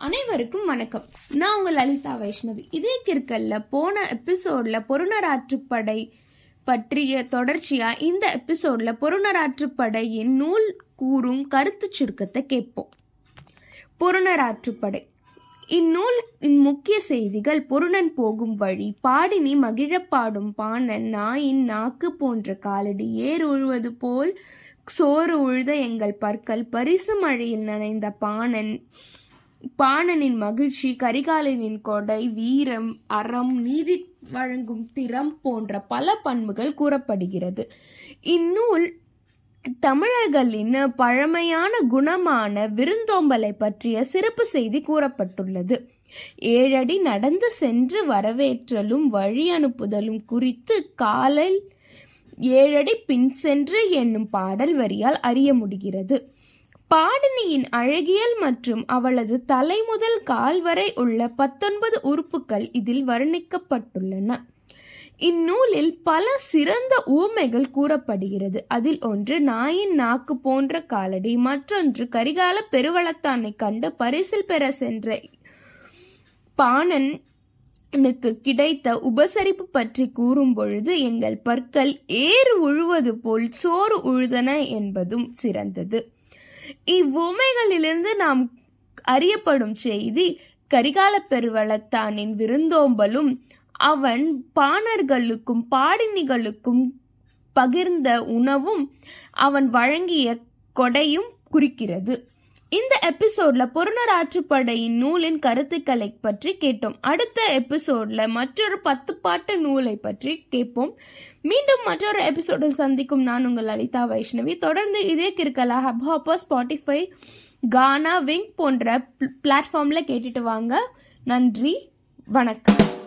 அனைவருக்கும் வணக்கம். நான் உங்கள் லலிதா வைஷ்ணவி. இதே கிற்கல்ல போன எபிசோட்ல பொருணராற்றுப்படை பற்றிய தொடர்ச்சியா இந்த எபிசோட்ல பொருணராற்றுப்படையின் நூல் கூறும் கருத்து சுருக்கத்தை கேட்போம். பொருணராற்றுப்படை இந்நூலின் முக்கிய செய்திகள் பொருணன் போகும் வழி பாடினி மகிழப்பாடும் பாணன் நாயின் நாக்கு போன்ற காலடி ஏர் உழுவது போல் சோறு உழுத எங்கள் பற்கள் பரிசு மழையில் நனைந்த பாணன் பாணனின் மகிழ்ச்சி கரிகாலனின் கொடை வீரம் அறம் நீதி வழங்கும் திறம் போன்ற பல பண்புகள் கூறப்படுகிறது. இந்நூல் தமிழர்களின் பழமையான குணமான விருந்தோம்பலை பற்றிய சிறப்பு செய்தி கூறப்பட்டுள்ளது. ஏழடி நடந்து சென்று வரவேற்றலும் வழி அனுப்புதலும் குறித்து காலில் ஏழடி பின் சென்று என்னும் பாடல் வரியால் அறிய முடிகிறது. பாடினியின் அழகியல் மற்றும் அவளது தலை முதல் கால் வரை உள்ள பத்தொன்பது உறுப்புகள் இதில் வர்ணிக்கப்பட்டுள்ளன. இந்நூலில் பல சிறந்த ஊமைகள் கூறப்படுகிறது. அதில் ஒன்று நாயின் நாக்கு போன்ற காலடி மற்றொன்று கரிகால பெருவளத்தானை கண்டு பரிசில் பெற சென்ற பாணனுக்கு கிடைத்த உபசரிப்பு பற்றி கூறும் பொழுது எங்கள் பற்கள் ஏறு உழுவது போல் சோறு உழுதன என்பதும் சிறந்தது. இவ்வுமைகளிலிருந்து நாம் அறியப்படும் செய்தி கரிகால பெருவளத்தானின் விருந்தோம்பலும் அவன் பாணர்களுக்கும் பாடினிகளுக்கும் பகிர்ந்த உணவும் அவன் வழங்கிய கொடையும் குறிக்கிறது. இந்த எபிசோட்ல பொருணராற்றுப்படையின் நூலின் கருத்துக்களை பற்றி கேட்டோம். அடுத்த எபிசோட்ல மற்றொரு பத்து பாட்டு நூலை பற்றி கேட்போம். மீண்டும் மற்றொரு எபிசோடில் சந்திக்கும் நான் உங்கள் லலிதா வைஷ்ணவி. தொடர்ந்து இதே கிற்கலா Hubhopper Spotify Gaana Wynk போன்ற பிளாட்ஃபார்ம்ல கேட்டுட்டு வாங்க. நன்றி வணக்கம்.